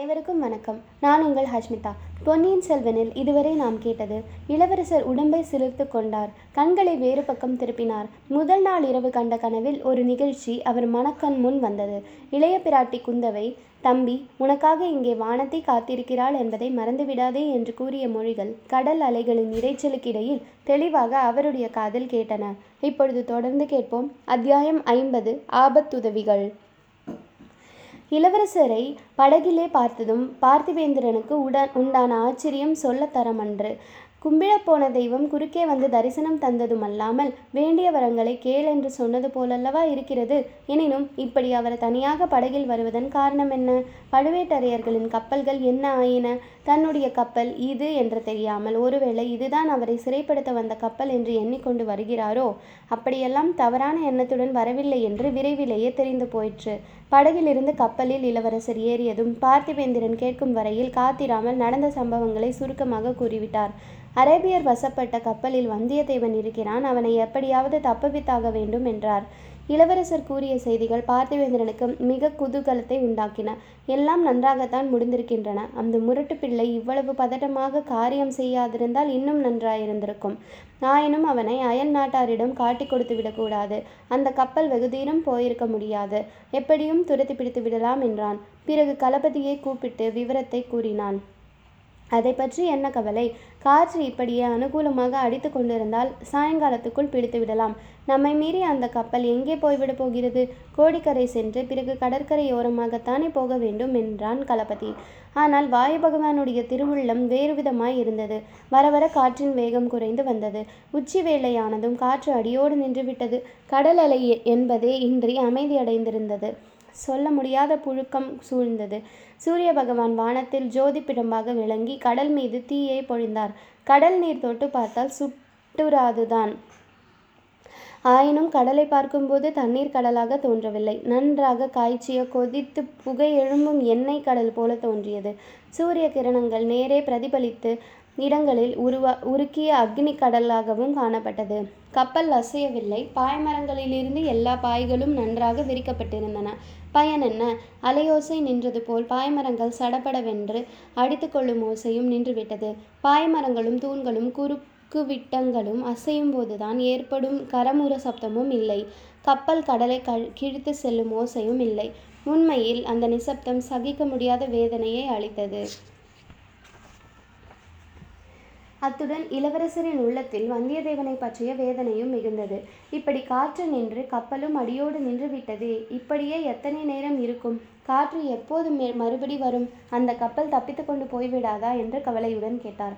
அனைவருக்கும் வணக்கம். நான் உங்கள் ஹஷ்மிதா. பொன்னியின் செல்வனில் இதுவரை நாம் கேட்டது இளவரசர் உடம்பை சிலிர்த்து கொண்டார் கண்களை வேறு பக்கம் திருப்பினார். முதல் நாள் இரவு கண்ட கனவில் ஒரு நிகழ்ச்சி அவர் மனக்கண் முன் வந்தது. இளைய பிராட்டி குந்தவை தம்பி உனக்காக இங்கே வானத்தை காத்திருக்கிறாள் என்பதை மறந்துவிடாதே என்று கூறிய மொழிகள் கடல் அலைகளின் இரைச்சலுக்கிடையில் தெளிவாக அவருடைய காதில் கேட்டன. இப்பொழுது தொடர்ந்து கேட்போம். அத்தியாயம் ஐம்பது ஆபத்துதவிகள். இளவரசரை படகிலே பார்த்ததும் பார்த்திவேந்திரனுக்கு உடன் உண்டான ஆச்சரியம் சொல்லத் தரமன்று. கும்பிடப் போன தெய்வம் குறுக்கே வந்து தரிசனம் தந்ததுமல்லாமல் வேண்டிய வரங்களை கேள் என்று சொன்னது போலல்லவா இருக்கிறது? எனினும் இப்படி அவர் தனியாக படகில் வருவதன் காரணம் என்ன? பழுவேட்டரையர்களின் கப்பல்கள் என்ன ஆயின? தன்னுடைய கப்பல் இது என்று தெரியாமல் ஒருவேளை இதுதான் அவரை சிறைப்படுத்த வந்த கப்பல் என்று எண்ணிக்கொண்டு வருகிறாரோ? அப்படியெல்லாம் தவறான எண்ணத்துடன் வரவில்லை என்று விரைவிலேயே தெரிந்து போயிற்று. படகிலிருந்து கப்பலில் இளவரசர் ஏறியதும் பார்த்திபேந்திரன் கேட்கும் வரையில் காத்திராமல் நடந்த சம்பவங்களை சுருக்கமாக கூறிவிட்டார். அரேபியர் வசப்பட்ட கப்பலில் வந்தியத்தேவன் இருக்கிறான். அவனை எப்படியாவது தப்புவித்தாக வேண்டும் என்றார். இளவரசர் கூறிய செய்திகள் பார்த்திவேந்திரனுக்கு மிக குதூகலத்தை உண்டாக்கின. எல்லாம் நன்றாகத்தான் முடிந்திருக்கின்றன. அந்த முரட்டு பிள்ளை இவ்வளவு பதட்டமாக காரியம் செய்யாதிருந்தால் இன்னும் நன்றாயிருந்திருக்கும் ஆயினும் அவனை அயல் நாட்டாரிடம் காட்டி கொடுத்து விடக்கூடாது அந்த கப்பல் வெகு போயிருக்க முடியாது. எப்படியும் துரத்தி பிடித்து விடலாம் என்றான். பிறகு களபதியை கூப்பிட்டு விவரத்தை கூறினான். அதை பற்றி என்ன கவலை? காற்று இப்படியே அனுகூலமாக அடித்து கொண்டிருந்தால் சாயங்காலத்துக்குள் பிடித்து விடலாம். நம்மை மீறி அந்த கப்பல் எங்கே போய்விடப் போகிறது? கோடிக்கரை சென்று பிறகு கடற்கரையோரமாகத்தானே போக வேண்டும் என்றான் கலபதி. ஆனால் வாயு பகவானுடைய திருவுள்ளம் வேறு விதமாய் இருந்தது. வர வர காற்றின் வேகம் குறைந்து வந்தது. உச்சி வேளையானதும் காற்று அடியோடு நின்றுவிட்டது கடல் அலை என்பதே இன்றி அமைதியடைந்திருந்தது சொல்ல முடியாத புழுக்கம் சூழ்ந்தது. சூரிய பகவான் வானத்தில் ஜோதி பிடம்பாக விளங்கி கடல் மீது தீயை பொழிந்தார். கடல் நீர் தொட்டு பார்த்தால் சுட்டுராதுதான் ஆயினும் கடலை பார்க்கும்போது தண்ணீர் கடலாக தோன்றவில்லை. நன்றாக காய்ச்சிய கொதித்து புகை எழும்பும் எண்ணெய் கடல் போல தோன்றியது. சூரிய கிரணங்கள் நேரே பிரதிபலித்து இடங்களில் உருவா உருக்கிய அக்னி கடலாகவும் காணப்பட்டது. கப்பல் அசையவில்லை. பாய்மரங்களிலிருந்து எல்லா பாய்களும் நன்றாக விரிக்கப்பட்டிருந்தன. பயன் என்ன? அலையோசை நின்றது போல் பாய்மரங்கள் சடபடவென்று அடித்துக்கொள்ளும் ஓசையும் நின்றுவிட்டது. பாய்மரங்களும் தூண்களும் குறுக்குவிட்டங்களும் அசையும் போதுதான் ஏற்படும் கரமுர சப்தமும் இல்லை. கப்பல் கடலை க கிழித்து செல்லும் ஓசையும் இல்லை. உண்மையில் அந்த நிசப்தம் சகிக்க முடியாத வேதனையை அளித்தது. அத்துடன் இளவரசரின் உள்ளத்தில் வந்தியத்தேவனை பற்றிய வேதனையும் மிகுந்தது. இப்படி காற்று நின்று கப்பலும் அடியோடு நின்று விட்டதே இப்படியே எத்தனை நேரம் இருக்கும்? காற்று எப்போது மறுபடி வரும்? அந்த கப்பல் தப்பித்து கொண்டு போய்விடாதா? என்று கவலையுடன் கேட்டார்.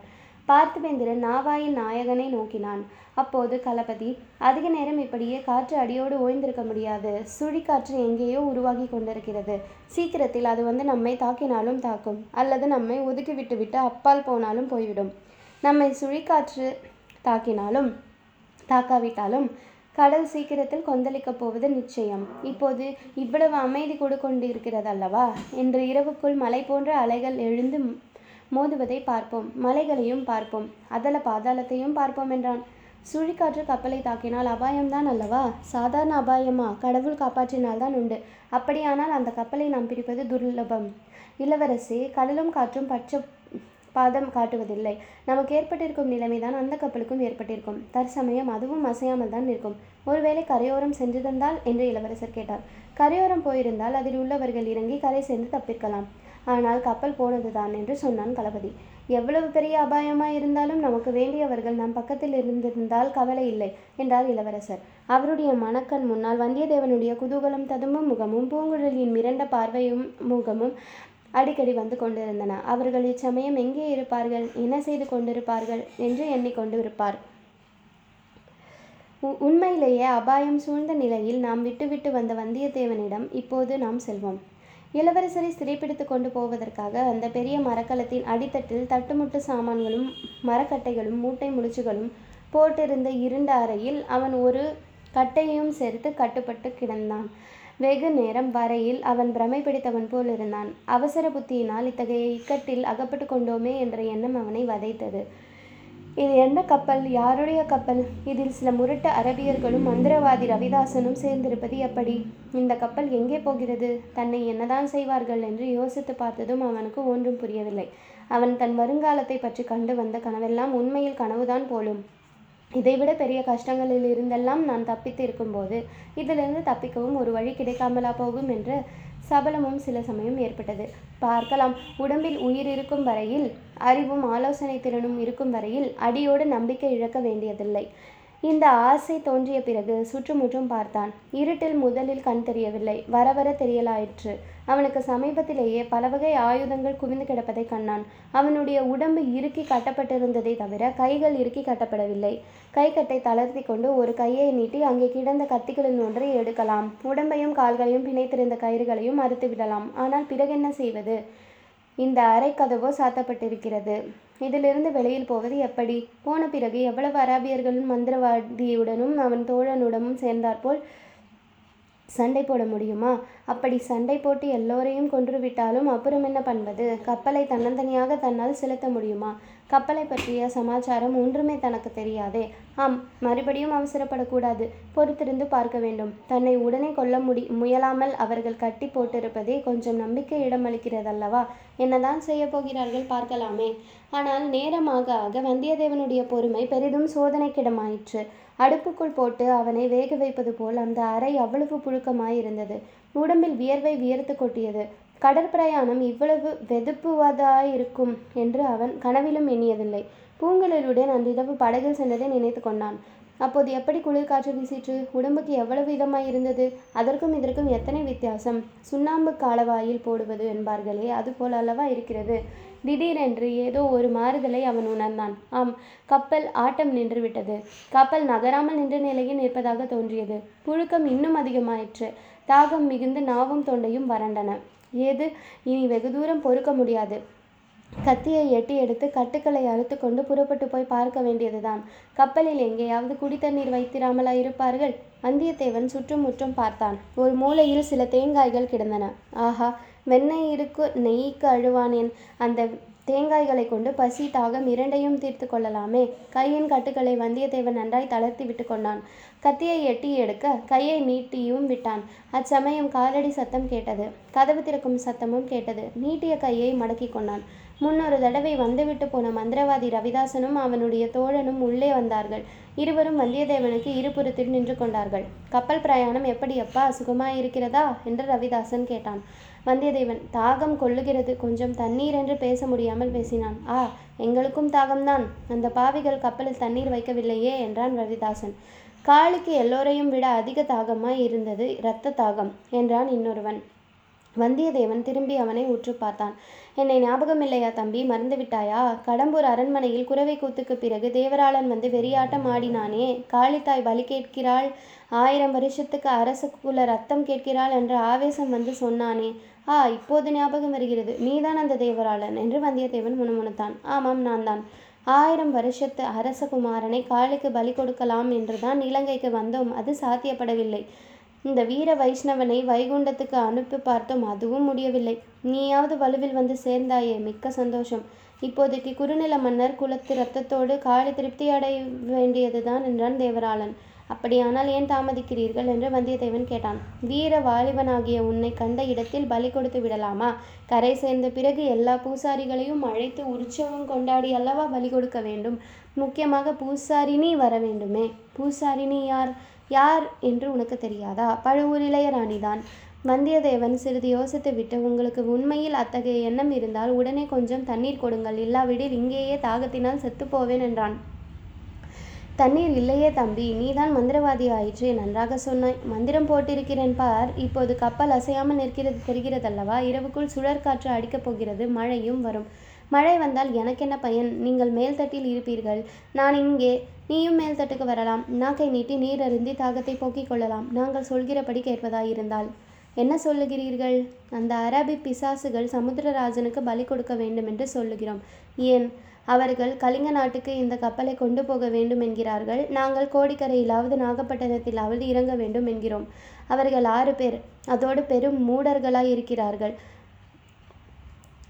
பார்த்திபேந்திரன் நாவாயின் நாயகனை நோக்கினான். அப்போது களபதி அதிக நேரம் இப்படியே காற்று அடியோடு ஓய்ந்திருக்க முடியாது. சுழிக்காற்று எங்கேயோ உருவாகி கொண்டிருக்கிறது. சீக்கிரத்தில் அது வந்து நம்மை தாக்கினாலும் தாக்கும். அல்லது நம்மை ஒதுக்கி விட்டுவிட்டு அப்பால் போனாலும் போய்விடும். நம்மை சுழிக்காற்று தாக்கினாலும் தாக்காவிட்டாலும் கடல் சீக்கிரத்தில் கொந்தளிக்கப் போவது நிச்சயம். இப்போது இவ்வளவு அமைதி கொடு கொண்டிருக்கிறது அல்லவா இன்று இரவுக்குள் மலை போன்ற அலைகள் எழுந்து மோதுவதை பார்ப்போம். மலைகளையும் பார்ப்போம். அதல பாதாளத்தையும் பார்ப்போம் என்றான். சுழிக்காற்று கப்பலை தாக்கினால் அபாயம்தான் அல்லவா? சாதாரண அபாயமா? கடவுள் காப்பாற்றினால்தான் உண்டு. அப்படியானால் அந்த கப்பலை நாம் பிடிப்பது துர்லபம். இளவரசி கடலும் காற்றும் பச்சை பாதம் காட்டுவதில்லை. நமக்கு ஏற்பட்டிருக்கும் நிலைமைதான் அந்த கப்பலுக்கும் ஏற்பட்டிருக்கும். தற்சமயம் அதுவும் அசையாமல் தான் இருக்கும் ஒருவேளை கரையோரம் சென்றிருந்தால் என்று இளவரசர் கேட்டார். கரையோரம் போயிருந்தால் அதில் உள்ளவர்கள் இறங்கி கரை சென்று தப்பிக்கலாம் ஆனால் கப்பல் போனதுதான் என்று சொன்னான் களபதி எவ்வளவு பெரிய அபாயமாய் இருந்தாலும் நமக்கு வேண்டியவர்கள் நம் பக்கத்தில் இருந்திருந்தால் கவலை இல்லை என்றார் இளவரசர். அவருடைய மனக்கண் முன்னால் வந்தியத்தேவனுடைய குதூகலம் ததும்பும் முகமும் பூங்குழலியின் மிரண்ட பார்வையும் முகமும் அடிக்கடி வந்து கொண்டிருந்தன. அவர்கள் இச்சமயம் எங்கே இருப்பார்கள்? என்ன செய்து கொண்டிருப்பார்கள்? என்று எண்ணிக்கொண்டு இருப்பார். உண்மையிலேயே அபாயம் சூழ்ந்த நிலையில் நாம் விட்டுவிட்டு வந்த வந்தியத்தேவனிடம் இப்போது நாம் செல்வோம். இளவரசரை சிறைப்பிடித்து கொண்டு போவதற்காக அந்த பெரிய மரக்கலத்தின் அடித்தட்டில் தட்டுமுட்டு சாமான்களும் மரக்கட்டைகளும் மூட்டை முடிச்சுகளும் போட்டிருந்த இருண்ட அறையில் அவன் ஒரு கட்டையையும் சேர்த்து கட்டுப்பட்டு கிடந்தான். வெகு நேரம் வரையில் அவன் பிரமை பிடித்தவன் போல் இருந்தான். அவசர புத்தியினால் இத்தகைய இக்கட்டில் அகப்பட்டு கொண்டோமே என்ற எண்ணம் அவனை வதைத்தது. இது என்ன கப்பல்? யாருடைய கப்பல்? இதில் சில முரட்டு அரபியர்களும் மந்திரவாதி ரவிதாசனும் சேர்ந்திருப்பது எப்படி? இந்த கப்பல் எங்கே போகிறது? தன்னை என்னதான் செய்வார்கள் என்று யோசித்து பார்த்ததும் அவனுக்கு ஒன்றும் புரியவில்லை. அவன் தன் வருங்காலத்தை பற்றி கண்டு வந்த கனவெல்லாம் உண்மையில் கனவுதான் போலும். இதைவிட பெரிய கஷ்டங்களில் இருந்தெல்லாம் நான் தப்பித்து இருக்கும்போது இதிலிருந்து தப்பிக்கவும் ஒரு வழி கிடைக்காமலா போகும் என்ற சபலமும் சில சமயம் ஏற்பட்டது. பார்க்கலாம். உடம்பில் உயிர் இருக்கும் வரையில் அறிவும் ஆலோசனை திறனும் இருக்கும் வரையில் அடியோடு நம்பிக்கை இழக்க வேண்டியதில்லை. இந்த ஆசை தோன்றிய பிறகு சுற்றுமுற்றும் பார்த்தான். இருட்டில் முதலில் கண் தெரியவில்லை. வர வர தெரியலாயிற்று. அவனுக்கு சமீபத்திலேயே பலவகை ஆயுதங்கள் குவிந்து கிடப்பதை கண்டான். அவனுடைய உடம்பு இறுக்கி கட்டப்பட்டிருந்ததை தவிர கைகள் இறுக்கி கட்டப்படவில்லை. கைக்கட்டை தளர்த்தி கொண்டு ஒரு கையை நீட்டி அங்கே கிடந்த கத்திகளில் ஒன்றை எடுக்கலாம். உடம்பையும் கால்களையும் பிணைத்திருந்த கயிறுகளையும் அறுத்து விடலாம். ஆனால் பிறகென்ன செய்வது? இந்த அறை கதவோ சாத்தப்பட்டிருக்கிறது. இதிலிருந்து வெளியில் போவது எப்படி? போன பிறகு எவ்வளவு அராபியர்களும் மந்திரவாதியுடனும் அவன் தோழனுடனும் சேர்ந்தாற்போல் சண்டை போட முடியுமா? அப்படி சண்டை போட்டு எல்லோரையும் கொன்றுவிட்டாலும் அப்புறம் என்ன பண்ணுவது கப்பலை தன்னந்தனியாக தன்னால் செலுத்த முடியுமா? கப்பலை பற்றிய சமாச்சாரம் ஒன்றுமே தனக்கு தெரியாதே. ஆம் மறுபடியும் அவசரப்படக்கூடாது. பொறுத்திருந்து பார்க்க வேண்டும். தன்னை உடனே கொல்ல முடி முயலாமல் அவர்கள் கட்டி போட்டிருப்பதே கொஞ்சம் நம்பிக்கை இடமளிக்கிறதல்லவா? என்னதான் செய்ய போகிறார்கள் பார்க்கலாமே. ஆனால் நேரமாக ஆக வந்தியத்தேவனுடைய பொறுமை பெரிதும் சோதனைக்கிடமாயிற்று. அடுப்புக்குள் போட்டு அவனை வேக வைப்பது போல் அந்த அறை அவ்வளவு புழுக்கமாயிருந்தது உடம்பில் வியர்வை வியர்த்து கொட்டியது. கடற்பிரயாணம் இவ்வளவு வெதுப்புவதாயிருக்கும் என்று அவன் கனவிலும் எண்ணியதில்லை. பூங்குழலியுடன் அன்றிரவு படகில் சென்றதை நினைத்து கொண்டான். அப்போது எப்படி குளிர்காற்று வீசிற்று? உடம்புக்கு எவ்வளவு இதமாயிருந்தது அதற்கும் இதற்கும் எத்தனை வித்தியாசம்? சுண்ணாம்பு காலவாயில் போடுவது என்பார்களே அதுபோல் அல்லவா இருக்கிறது? திடீரென்று ஏதோ ஒரு மாறுதலை அவன் உணர்ந்தான். ஆம் கப்பல் ஆட்டம் நின்றுவிட்டது. கப்பல் நகராமல் நின்ற நிலையில் நிற்பதாக தோன்றியது. புழுக்கம் இன்னும் அதிகமாயிற்று. தாகம் மிகுந்து நாவும் தொண்டையும் வறண்டன. ஏது? இனி வெகு தூரம் பொறுக்க முடியாது. கத்தியை எட்டி எடுத்து கட்டுக்களை அறுத்து கொண்டு புறப்பட்டு போய் பார்க்க வேண்டியதுதான். கப்பலில் எங்கேயாவது குடித்தண்ணீர் வைத்திராமலா இருப்பார்கள் வந்தியத்தேவன் சுற்றும் முற்றும் பார்த்தான். ஒரு மூலையில் சில தேங்காய்கள் கிடந்தன. ஆஹா வெண்ணெய் இருக்கு நெய்க்கு அழுவானேன். அந்த தேங்காய்களை கொண்டு பசி தாகம் இரண்டையும் தீர்த்து கொள்ளலாமே. கையின் கட்டுக்களை வந்தியத்தேவன் நன்றாய் தளர்த்தி விட்டு கொண்டான். கத்தியை எட்டி எடுக்க கையை நீட்டியும் விட்டான். அச்சமயம் காலடி சத்தம் கேட்டது. கதவு திறக்கும் சத்தமும் கேட்டது. நீட்டிய கையை மடக்கி கொண்டான். முன்னொரு தடவை வந்துவிட்டு போன மந்திரவாதி ரவிதாசனும் அவனுடைய தோழனும் உள்ளே வந்தார்கள். இருவரும் வந்தியத்தேவனுக்கு இருபுறத்தில் நின்று கொண்டார்கள். கப்பல் பிரயாணம் எப்படி அப்பா? சுகமாயிருக்கிறதா? என்று ரவிதாசன் கேட்டான். வந்தியத்தேவன் தாகம் கொள்ளுகிறது. கொஞ்சம் தண்ணீர் என்று பேச முடியாமல் பேசினான். ஆ எங்களுக்கும் தாகம்தான். அந்த பாவிகள் கப்பலில் தண்ணீர் வைக்கவில்லையே என்றான் ரவிதாசன். காளிக்கு எல்லோரையும் விட அதிக தாகமாய் இருந்தது இரத்த தாகம் என்றான் இன்னொருவன். வந்தியத்தேவன் திரும்பி அவனை உற்று பார்த்தான். என்னை ஞாபகம் இல்லையா தம்பி? மறந்து விட்டாயா? கடம்பூர் அரண்மனையில் குறவை கூத்துக்கு பிறகு தேவராளன் வந்து வெறியாட்டம் ஆடினானே? காளித்தாய் பலி கேட்கிறாள்? ஆயிரம் வருஷத்துக்கு அரசுக்குள்ள ரத்தம் கேட்கிறாள் என்ற ஆவேசம் வந்து சொன்னானே? ஆ இப்போது ஞாபகம் வருகிறது. நீதான் அந்த தேவராளன் என்று வந்தியத்தேவன் முணுமுணுத்தான். ஆமாம் நான் தான் ஆயிரம் வருஷத்து அரசகுமாரனை காளிக்கு பலி கொடுக்கலாம் என்றுதான் இலங்கைக்கு வந்தோம். அது சாத்தியப்படவில்லை. இந்த வீர வைஷ்ணவனை வைகுண்டத்துக்கு அனுப்பி பார்த்தோம் அதுவும் முடியவில்லை. நீயாவது வலுவில் வந்து சேர்ந்தாயே மிக்க சந்தோஷம். இப்போதைக்கு குறுநில மன்னர் குலத்து ரத்தத்தோடு காளி திருப்தி அடைய வேண்டியதுதான் என்றான் தேவராளன். அப்படியானால் ஏன் தாமதிக்கிறீர்கள் என்று வந்தியத்தேவன் கேட்டான். வீர வாலிபனாகிய உன்னை கண்ட இடத்தில் பலி கொடுத்து விடலாமா? கரை சேர்ந்த பிறகு எல்லா பூசாரிகளையும் அழைத்து உற்சவம் கொண்டாடி அல்லவா பலி கொடுக்க வேண்டும்? முக்கியமாக பூசாரினி வர வேண்டுமே. பூசாரினி யார்? யார் என்று உனக்கு தெரியாதா? பழுவூர் இளையராணிதான் வந்தியத்தேவன் சிறிது யோசித்து விட்டு உங்களுக்கு உண்மையில் அத்தகைய எண்ணம் இருந்தால் உடனே கொஞ்சம் தண்ணீர் கொடுங்கள். இல்லாவிடில் இங்கேயே தாகத்தினால் செத்துப்போவேன் என்றான். தண்ணீர் இல்லையே தம்பி நீதான் மந்திரவாதி ஆயிற்றே நன்றாக சொன்னாய். மந்திரம் போட்டிருக்கிறேன் பார். இப்போது கப்பல் அசையாமல் நிற்கிறது தெரிகிறதல்லவா? இரவுக்குள் சுழற்காற்று அடிக்கப் போகிறது. மழையும் வரும். மழை வந்தால் எனக்கென்ன பயன்? நீங்கள் மேல்தட்டில் இருப்பீர்கள். நான் இங்கே. நீயும் மேல்தட்டுக்கு வரலாம். நாக்கை நீட்டி நீர் அருந்தி தாகத்தை போக்கிக் கொள்ளலாம். நாங்கள் சொல்கிறபடி கேட்பதாயிருந்தால் என்ன சொல்லுகிறீர்கள்? அந்த அரபி பிசாசுகள் சமுத்திரராஜனுக்கு பலி கொடுக்க வேண்டும் என்று சொல்லுகிறோம். ஏன்? அவர்கள் கலிங்க நாட்டுக்கு இந்த கப்பலை கொண்டு போக வேண்டும் என்கிறார்கள். நாங்கள் கோடிக்கரையிலாவது நாகப்பட்டினத்திலாவது இறங்க வேண்டும் என்கிறோம். அவர்கள் ஆறு பேர். அதோடு பெரும் மூடர்களாய் இருக்கிறார்கள்.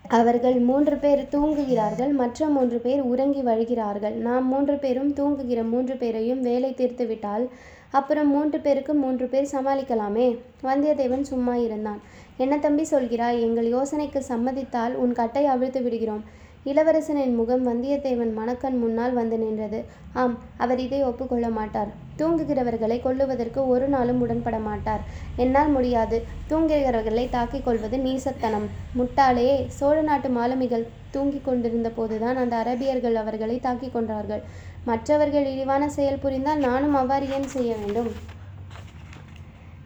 அவர்கள் மூன்று பேர் தூங்குகிறார்கள் மற்ற மூன்று பேர் உறங்கி வழிகிறார்கள். நாம் மூன்று பேரும் தூங்குகிற மூன்று பேரையும் வேலை தீர்த்துவிட்டால் அப்புறம் மூன்று பேருக்கு மூன்று பேர் சமாளிக்கலாமே? வந்தியத்தேவன் சும்மா இருந்தான். என்ன தம்பி சொல்கிறாய்? எங்கள் யோசனைக்கு சம்மதித்தால் உன் கட்டை அவிழ்த்து விடுகிறோம். இளவரசனின் முகம் வந்தியத்தேவன் மணக்கண் முன்னால் வந்து நின்றது. ஆம் அவர் இதை ஒப்புக்கொள்ள மாட்டார். தூங்குகிறவர்களை கொல்லுவதற்கு ஒரு நாளும் உடன்பட மாட்டார் என்னால் முடியாது. தூங்குகிறவர்களை தாக்கிக் கொள்வது நீசத்தனம். முட்டாளே சோழ நாட்டு மாலுமிகள் தூங்கிக் கொண்டிருந்த போதுதான் அந்த அரபியர்கள் அவர்களை தாக்கிக் கொன்றார்கள் மற்றவர்கள் இழிவான செயல் புரிந்தால் நானும் அவ்வாறு ஏன் செய்ய வேண்டும்?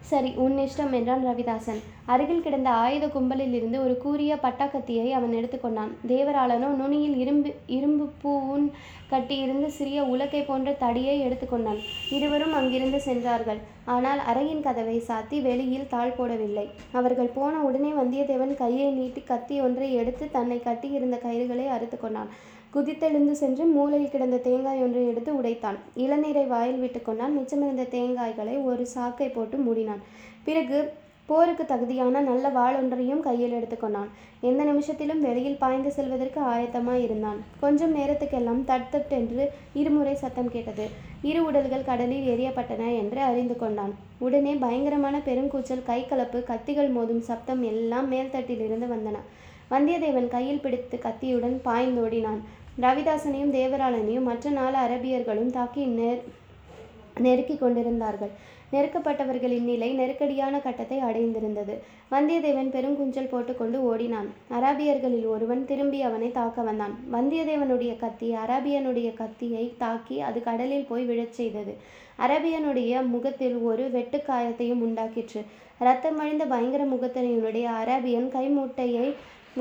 சரி உன் இஷ்டம் என்றான் ரவிதாசன். அருகில் கிடந்த ஆயுத கும்பலில் இருந்து ஒரு கூரிய பட்டாக்கத்தியை அவன் எடுத்துக்கொண்டான் தேவராளனோ நுனியில் இரும்பு இரும்பு பூவுன் கட்டியிருந்த சிறிய உலக்கை போன்ற தடியை எடுத்துக்கொண்டான் இருவரும் அங்கிருந்து சென்றார்கள். ஆனால் அறையின் கதவை சாத்தி வெளியில் தாழ் போடவில்லை. அவர்கள் போன உடனே வந்தியத்தேவன் கையை நீட்டி கத்தி ஒன்றை எடுத்து தன்னை கட்டியிருந்த கயிறுகளை அறுத்து கொண்டான். குதித்தெழுந்து சென்று மூலையில் கிடந்த தேங்காய் ஒன்றை எடுத்து உடைத்தான். இளநீரை வாயில் விட்டு கொண்டான். மிச்சமிருந்த தேங்காய்களை ஒரு சாக்கை போட்டு மூடினான். பிறகு போருக்கு தகுதியான நல்ல வாளொன்றையும் கையில் எடுத்துக்கொண்டான் எந்த நிமிஷத்திலும் வெளியில் பாய்ந்து செல்வதற்கு ஆயத்தமாய் இருந்தான். கொஞ்சம் நேரத்துக்கெல்லாம் தட் இருமுறை சத்தம் கேட்டது. இரு உடல்கள் கடலில் எரியப்பட்டன என்று அறிந்து கொண்டான். உடனே பயங்கரமான பெருங்கூச்சல் கைகலப்பு கத்திகள் மோதும் சப்தம் எல்லாம் மேல்தட்டிலிருந்து வந்தன. வந்தியத்தேவன் கையில் பிடித்து கத்தியுடன் பாய்ந்தோடினான் ரவிதாசனையும் தேவராளனையும் மற்ற நாலு அரபியர்களும் தாக்கி நெர் நெருக்கி கொண்டிருந்தார்கள். நெருக்கப்பட்டவர்களின் நிலை நெருக்கடியான கட்டத்தை அடைந்திருந்தது. வந்தியத்தேவன் பெருங்குஞ்சல் போட்டுக்கொண்டு ஓடினான். அராபியர்களில் ஒருவன் திரும்பி அவனை தாக்க வந்தான். வந்தியத்தேவனுடைய கத்தி அராபியனுடைய கத்தியை தாக்கி அது கடலில் போய் விழச் செய்தது. அரபியனுடைய முகத்தில் ஒரு வெட்டுக்காயத்தையும் உண்டாக்கிற்று. இரத்தமழிந்த பயங்கர முகத்தினையுடைய அராபியன் கைமூட்டையை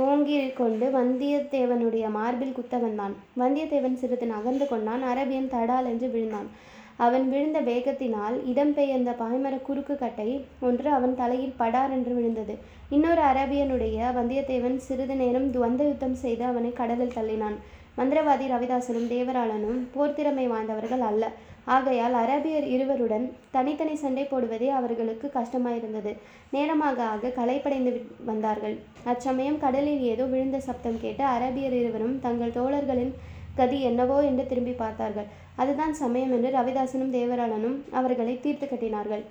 ஓங்கிக் கொண்டு வந்தியத்தேவனுடைய மார்பில் குத்த வந்தான் வந்தியத்தேவன் சிறிது நகர்ந்து கொண்டான். அரபியன் தடால் என்று விழுந்தான். அவன் விழுந்த வேகத்தினால் இடம்பெயர்ந்த பாய்மர குறுக்கு கட்டை ஒன்று அவன் தலையில் படார் என்று விழுந்தது. இன்னொரு அரபியனுடைய வந்தியத்தேவன் சிறிது நேரம் துவந்த யுத்தம் செய்து அவனை கடலில் தள்ளினான். மந்திரவாதி ரவிதாசனும் தேவராளனும் போர்த்திறமை வாய்ந்தவர்கள் அல்ல. ஆகையால் அரபியர் இருவருடன் தனித்தனி சண்டை போடுவதே அவர்களுக்கு கஷ்டமாயிருந்தது. நேரமாக ஆக களைப்படைந்து வந்தார்கள். அச்சமயம் கடலில் ஏதோ விழுந்த சப்தம் கேட்டு அரபியர் இருவரும் தங்கள் தோழர்களின் கதி என்னவோ என்று திரும்பி பார்த்தார்கள். அதுதான் சமயம் என்று ரவிதாசனும் தேவராளனும் அவர்களை தீர்த்து கட்டினார்கள்.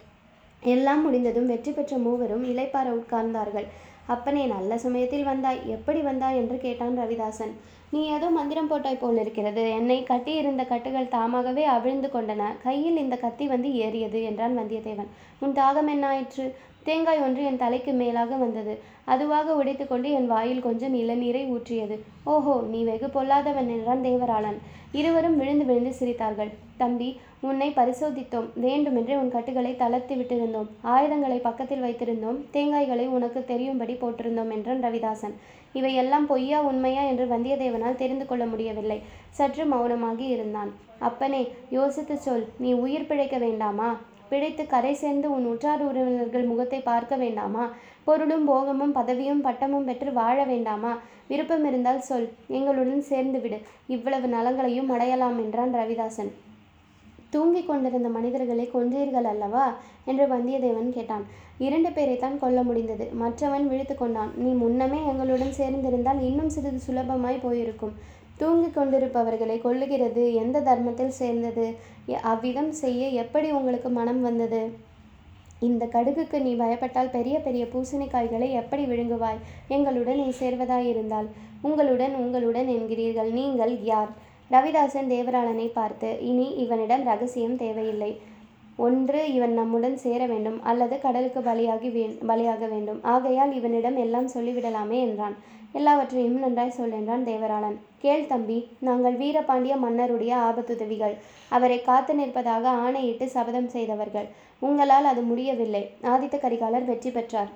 எல்லாம் முடிந்ததும் வெற்றி பெற்ற மூவரும் இலைப்பார உட்கார்ந்தார்கள். அப்பனே நல்ல சமயத்தில் வந்தாய். எப்படி வந்தாய் என்று கேட்டான் ரவிதாசன். நீ ஏதோ மந்திரம் போட்டாய் போல் இருக்கிறது. என்னை கட்டியிருந்த கட்டுகள் தாமாகவே அவிழ்ந்து கொண்டன. கையில் இந்த கத்தி வந்து ஏறியது என்றான் வந்தியத்தேவன். உன் தாகம் என்னாயிற்று தேங்காய் ஒன்று என் தலைக்கு மேலாக வந்தது. அதுவாக உடைத்துக்கொண்டு என் வாயில் கொஞ்சம் இளநீரை ஊற்றியது. ஓஹோ நீ வெகு பொல்லாதவன் என்றான் தேவராளன். இருவரும் விழுந்து விழுந்து சிரித்தார்கள். தம்பி உன்னை பரிசோதித்தோம். வேண்டுமென்றே உன் கட்டுகளை தளர்த்து விட்டிருந்தோம். ஆயுதங்களை பக்கத்தில் வைத்திருந்தோம். தேங்காய்களை உனக்கு தெரியும்படி போட்டிருந்தோம் என்றான் ரவிதாசன். இவையெல்லாம் பொய்யா உண்மையா என்று வந்தியத்தேவனால் தெரிந்து கொள்ள முடியவில்லை. சற்று மௌனமாகி இருந்தான். அப்பனே யோசித்து சொல் நீ உயிர் பிழைக்க வேண்டாமா? பிழைத்து கரை சேர்ந்து உன் உற்றார் உறவினர்கள் முகத்தை பார்க்க வேண்டாமா? பொருளும் போகமும் பதவியும் பட்டமும் பெற்று வாழ வேண்டாமா? விருப்பம் இருந்தால் சொல் எங்களுடன் சேர்ந்து விடு. இவ்வளவு நலங்களையும் அடையலாம் என்றான் ரவிதாசன். தூங்கிக் கொண்டிருந்த மனிதர்களை கொன்றீர்கள் அல்லவா? என்று வந்தியத்தேவன் கேட்டான். இரண்டு பேரைத்தான் கொல்ல முடிந்தது. மற்றவன் விழித்து கொண்டான். நீ முன்னமே எங்களுடன் சேர்ந்திருந்தால் இன்னும் சிறிது சுலபமாய் போயிருக்கும். தூங்கிக் கொண்டிருப்பவர்களை கொல்லுகிறது எந்த தர்மத்தில் சேர்ந்தது? அவ்விதம் செய்ய எப்படி உங்களுக்கு மனம் வந்தது? இந்த கடுகுக்கு நீ பயப்பட்டால் பெரிய பெரிய பூசணிக்காய்களை எப்படி விழுங்குவாய்? எங்களுடன் நீ சேர்வதாயிருந்தால் உங்களுடன் உங்களுடன் என்கிறீர்கள். நீங்கள் யார்? ரவிதாசன் தேவராளனை பார்த்து இனி இவனிடம் ரகசியம் தேவையில்லை. ஒன்று இவன் நம்முடன் சேர வேண்டும் அல்லது கடலுக்கு பலியாகி வே பலியாக வேண்டும். ஆகையால் இவனிடம் எல்லாம் சொல்லிவிடலாமே என்றான். எல்லாவற்றையும் நன்றாய் சொல் என்றான் தேவராளன். கேள் தம்பி நாங்கள் வீரபாண்டிய மன்னருடைய ஆபத்துதவிகள். அவரை காத்து நிற்பதாக ஆணையிட்டு சபதம் செய்தவர்கள். உங்களால் அது முடியவில்லை. ஆதித்த கரிகாலர் வெற்றி பெற்றார்.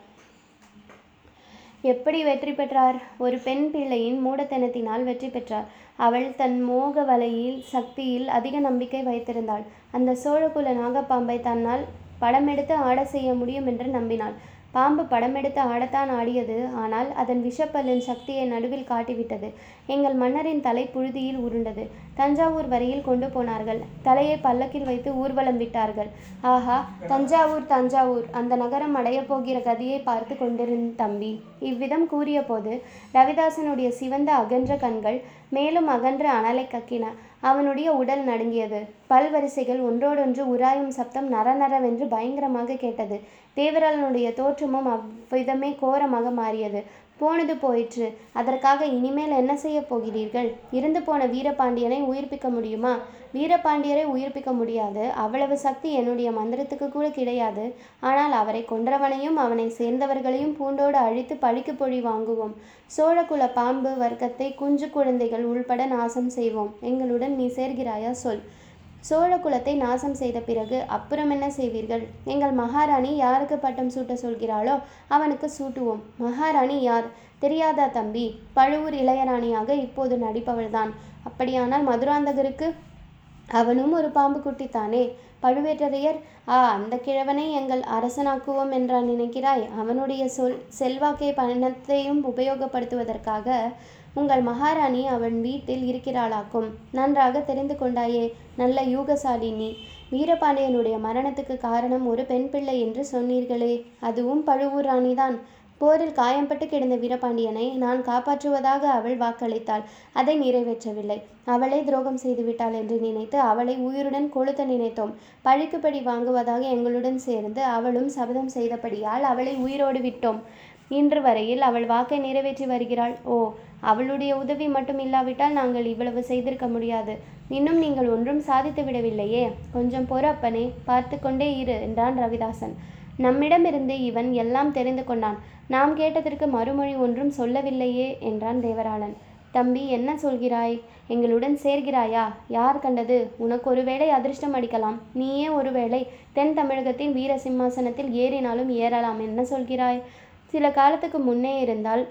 எப்படி வெற்றி பெற்றார்? ஒரு பெண் பிள்ளையின் மூடத்தனத்தினால் வெற்றி பெற்றார். அவள் தன் மோக வலையில் சக்தியில் அதிக நம்பிக்கை வைத்திருந்தாள். அந்த சோழகுல நாகப்பாம்பை தன்னால் படமெடுத்து ஆட செய்ய முடியும் என்று நம்பினாள். பாம்பு படமெடுத்து ஆடத்தான் ஆடியது. ஆனால் அதன் விஷப்பல்லின் சக்தியை நடுவில் காட்டிவிட்டது. எங்கள் மன்னரின் தலை புழுதியில் உருண்டது. தஞ்சாவூர் வரையில் கொண்டு போனார்கள். தலையை பல்லக்கில் வைத்து ஊர்வலம் விட்டார்கள். ஆஹா தஞ்சாவூர் தஞ்சாவூர். அந்த நகரம் அடையப் போகிற கதியை பார்த்து கொண்டிருந்த தம்பி. இவ்விதம் கூறியபோது ரவிதாசனுடைய சிவந்த அகன்ற கண்கள் மேலும் அகன்ற அனலை கக்கின. அவனுடைய உடல் நடுங்கியது. பல்வரிசைகள் ஒன்றோடொன்று உராயும் சப்தம் நரநரவென்று பயங்கரமாக கேட்டது. தேவராளனுடைய தோற்றமும் அவ்விதமே கோரமாக மாறியது. போனது போயிற்று. அதற்காக இனிமேல் என்ன செய்யப் போகிறீர்கள்? இருந்து போன வீரபாண்டியனை உயிர்ப்பிக்க முடியுமா? வீரபாண்டியரை உயிர்ப்பிக்க முடியாது. அவ்வளவு சக்தி என்னுடைய மந்திரத்துக்கு கூட கிடையாது. ஆனால் அவரை கொன்றவனையும் அவனை சேர்ந்தவர்களையும் பூண்டோடு அழித்து பழிக்கு பொழி வாங்குவோம். சோழகுல பாம்பு வர்க்கத்தை குஞ்சு குழந்தைகள் உள்பட நாசம் செய்வோம். எங்களுடன் நீ சேர்கிறாயா? சொல். சோழ குலத்தை நாசம் செய்த பிறகு அப்புறம் என்ன செய்வீர்கள்? எங்கள் மகாராணி யாருக்கு பட்டம் சூட்ட சொல்கிறாளோ அவனுக்கு சூட்டுவோம். மகாராணி யார்? தெரியாதா தம்பி? பழுவூர் இளையராணியாக இப்போது நடிப்பவள்தான். அப்படியானால் மதுராந்தகருக்கு? அவனும் ஒரு பாம்பு குட்டித்தானே? பழுவேட்டரையர் ஆ அந்த கிழவனை எங்கள் அரசனாக்குவோம் என்றான் நினைக்கிறாய்? அவனுடைய சொல் செல்வாக்கை பணத்தையும் உபயோகப்படுத்துவதற்காக உங்கள் மகாராணி அவன் வீட்டில் இருக்கிறாளாக்கும். நன்றாக தெரிந்து கொண்டாயே நல்ல யூகசாலி நீ. வீரபாண்டியனுடைய மரணத்துக்கு காரணம் ஒரு பெண் பிள்ளை என்று சொன்னீர்களே அதுவும் பழுவூர் ராணிதான். போரில் காயம்பட்டு கிடந்த வீரபாண்டியனை நான் காப்பாற்றுவதாக அவள் வாக்களித்தாள். அதை நிறைவேற்றவில்லை. அவளே துரோகம் செய்துவிட்டாள் என்று நினைத்து அவளை உயிருடன் கொளுத்த நினைத்தோம். பழிக்குப்படி வாங்குவதாக எங்களுடன் சேர்ந்து அவளும் சபதம் செய்தபடியால் அவளை உயிரோடு விட்டோம். இன்று வரையில் அவள் வாக்கை நிறைவேற்றி வருகிறாள். ஓ அவளுடைய உதவி மட்டும் இல்லாவிட்டால் நாங்கள் இவ்வளவு செய்திருக்க முடியாது. இன்னும் நீங்கள் ஒன்றும் சாதித்து விடவில்லையே. கொஞ்சம் பொறப்பனே பார்த்து கொண்டே இரு என்றான் ரவிதாசன். நம்மிடமிருந்து இவன் எல்லாம் தெரிந்து கொண்டான். நாம் கேட்டதற்கு மறுமொழி ஒன்றும் சொல்லவில்லையே என்றான் தேவராளன். தம்பி என்ன சொல்கிறாய்? எங்களுடன் சேர்கிறாயா? யார் கண்டது? உனக்கு ஒருவேளை அதிர்ஷ்டம் அடிக்கலாம் நீயே ஒருவேளை தென் தமிழகத்தின் வீர சிம்மாசனத்தில் ஏறினாலும் ஏறலாம். என்ன சொல்கிறாய்? சில காலத்துக்கு முன்னே இருந்தால்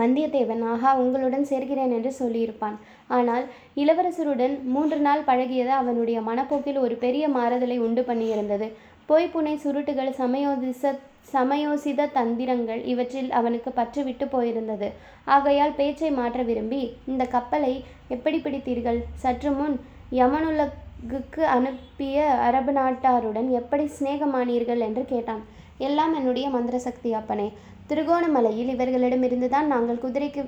வந்தியத்தேவன் ஆஹா உங்களுடன் சேர்கிறேன் என்று சொல்லியிருப்பான். ஆனால் இளவரசருடன் மூன்று நாள் பழகியது அவனுடைய மனப்போக்கில் ஒரு பெரிய மாறுதலை உண்டு பண்ணியிருந்தது. பொய்ப்புனை சுருட்டுகள் சமயோதிச சமயோசித தந்திரங்கள் இவற்றில் அவனுக்கு பற்று விட்டு போயிருந்தது. ஆகையால் பேச்சை மாற்ற விரும்பி இந்த கப்பலை எப்படி பிடித்தீர்கள்? சற்று முன் யமனுலகுக்கு அனுப்பிய அரபு நாட்டாருடன் எப்படி சிநேகமானீர்கள்? என்று கேட்டான். எல்லாம் என்னுடைய மந்திர சக்தி அப்பனே. திருகோணமலையில் இவர்களிடமிருந்து தான் நாங்கள் குதிரைக்கு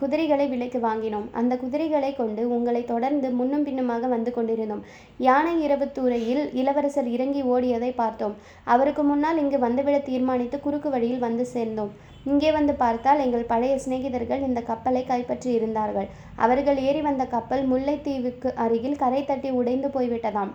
குதிரைகளை விலைக்கு வாங்கினோம். அந்த குதிரைகளை கொண்டு உங்களை தொடர்ந்து முன்னும் பின்னுமாக வந்து கொண்டிருந்தோம். யானை இரவுத்தூரையில் இளவரசர் இறங்கி ஓடியதை பார்த்தோம். அவருக்கு முன்னால் இங்கு வந்துவிட தீர்மானித்து குறுக்கு வழியில் வந்து சேர்ந்தோம். இங்கே வந்து பார்த்தால் எங்கள் பழைய சிநேகிதர்கள் இந்த கப்பலை கைப்பற்றி இருந்தார்கள். அவர்கள் ஏறி வந்த கப்பல் முல்லைத்தீவுக்கு அருகில் கரை தட்டி உடைந்து போய்விட்டதாம்.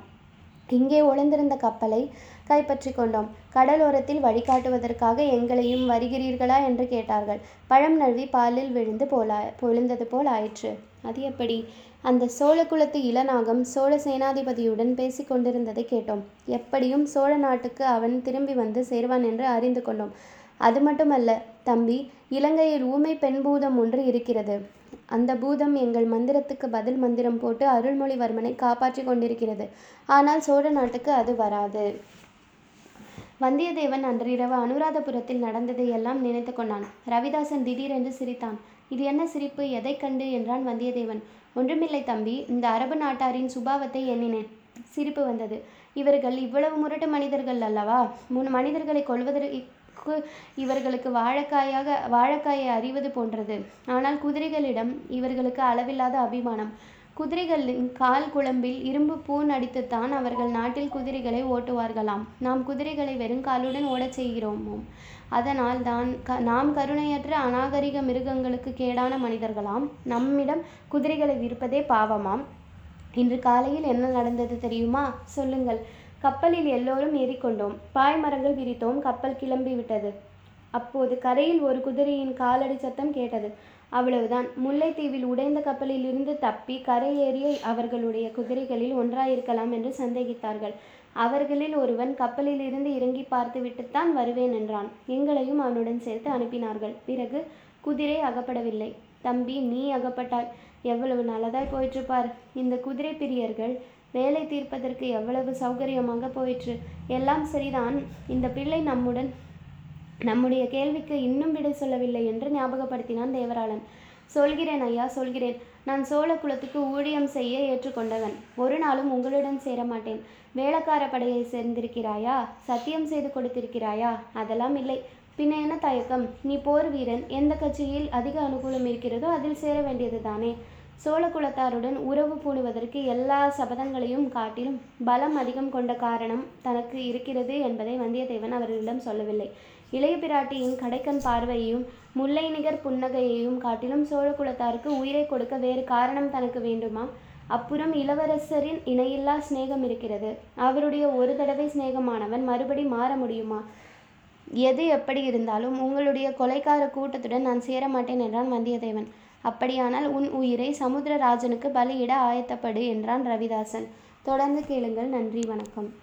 இங்கே ஒளிந்திருந்த கப்பலை கைப்பற்றி கொண்டோம் கடலோரத்தில் வழிகாட்டுவதற்காக எங்களையும் வருகிறீர்களா என்று கேட்டார்கள். பழம் நழுவி பாலில் விழுந்து போலா பொழுந்தது போல் ஆயிற்று. அது எப்படி? அந்த சோழகுலத்து இளநாகம் சோழ சேனாதிபதியுடன் பேசிக் கொண்டிருந்ததை கேட்டோம். எப்படியும் சோழ நாட்டுக்கு அவன் திரும்பி வந்து சேர்வான் என்று அறிந்து கொண்டோம். அது மட்டுமல்ல தம்பி இலங்கையில் ஊமை பெண் பூதம் ஒன்று இருக்கிறது. அந்த பூதம் எங்கள் மந்திரத்துக்கு பதில் மந்திரம் போட்டு அருள்மொழிவர்மனை காப்பாற்றி கொண்டிருக்கிறது. ஆனால் சோழ நாட்டுக்கு அது வராது. வந்தியத்தேவன் அன்றிரவு அனுராதபுரத்தில் நடந்ததை எல்லாம் நினைத்து கொண்டான். ரவிதாசன் திடீரென்று சிரித்தான். இது என்ன சிரிப்பு? எதைக் கண்டு? என்றான் வந்தியத்தேவன். ஒன்றுமில்லை தம்பி. இந்த அரபு நாட்டாரின் சுபாவத்தை எண்ணினேன். சிரிப்பு வந்தது. இவர்கள் இவ்வளவு முரட்டு மனிதர்கள் அல்லவா? முன் மனிதர்களை கொல்வதற்கு இவர்களுக்கு வாழைக்காயாக வாழைக்காயை அறிவது போன்றது. ஆனால் குதிரைகளிடம் இவர்களுக்கு அளவில்லாத அபிமானம். குதிரைகளின் கால் குழம்பில் இரும்பு பூண் அடித்துத்தான் அவர்கள் நாட்டில் குதிரைகளை ஓட்டுவார்களாம். நாம் குதிரைகளை வெறும் காலுடன் ஓடச் செய்கிறோமோம் அதனால் தான் க நாம் கருணையற்ற அநாகரிக மிருகங்களுக்கு கேடான மனிதர்களாம். நம்மிடம் குதிரைகளை விற்பதே பாவமாம். இன்று காலையில் என்ன நடந்தது தெரியுமா? சொல்லுங்கள். கப்பலில் எல்லோரும் ஏறிக்கொண்டோம். பாய்மரங்கள் விரித்தோம். கப்பல் கிளம்பி விட்டது அப்போது கரையில் ஒரு குதிரையின் காலடி சத்தம் கேட்டது. அவ்வளவுதான். முல்லைத்தீவில் உடைந்த கப்பலில் இருந்து தப்பி கரையேறிய அவர்களுடைய குதிரைகளில் ஒன்றாயிருக்கலாம் என்று சந்தேகித்தார்கள். அவர்களில் ஒருவன் கப்பலில் இருந்து இறங்கி பார்த்துவிட்டுத்தான் வருவேன் என்றான். எங்களையும் அவனுடன் சேர்த்து அனுப்பினார்கள். பிறகு குதிரை அகப்படவில்லை. தம்பி நீ அகப்பட்டாய். எவ்வளவு நல்லதாய் போயிற்று பார் இந்த குதிரை பிரியர்கள் வேலை தீர்ப்பதற்கு எவ்வளவு சௌகரியமாக போயிற்று. எல்லாம் சரிதான். இந்த பிள்ளை நம்முடன் நம்முடைய கேள்விக்கு இன்னும் விடை சொல்லவில்லை என்று ஞாபகப்படுத்தினான் தேவராளன். சொல்கிறேன் ஐயா சொல்கிறேன். நான் சோழ குலத்துக்கு ஊழியம் செய்ய ஏற்றுக்கொண்டவன். ஒரு நாளும் உங்களுடன் சேர மாட்டேன் வேளக்கார படையை சேர்ந்திருக்கிறாயா? சத்தியம் செய்து கொடுத்திருக்கிறாயா? அதெல்லாம் இல்லை. பின்ன என்ன தயக்கம்? நீ போர் வீரன். எந்த கட்சியில் அதிக அனுகூலம் இருக்கிறதோ அதில் சேர வேண்டியது தானே. சோழ குலத்தாருடன் உறவு பூணுவதற்கு எல்லா சபதங்களையும் காட்டிலும் பலம் அதிகம் கொண்ட காரணம் தனக்கு இருக்கிறது என்பதை வந்தியத்தேவன் அவர்களிடம் சொல்லவில்லை. இளைய பிராட்டியின் கடைக்கண் பார்வையையும் முல்லை நிகர் புன்னகையையும் காட்டிலும் சோழ குலத்தாருக்கு உயிரை கொடுக்க வேறு காரணம் தனக்கு வேண்டுமா? அப்புறம் இளவரசரின் இணையில்லா சிநேகம் இருக்கிறது. அவருடைய ஒரு தடவை சிநேகமானவன் மறுபடி மாற முடியுமா? எது எப்படி இருந்தாலும் உங்களுடைய கொலைக்கார கூட்டத்துடன் நான் சேர மாட்டேன் என்றான் வந்தியத்தேவன். அப்படியானால் உன் உயிரை சமுத்திரராஜனுக்கு பலியிட ஆயத்தப்படு என்றான் ரவிதாசன். தொடர்ந்து கேளுங்கள். நன்றி. வணக்கம்.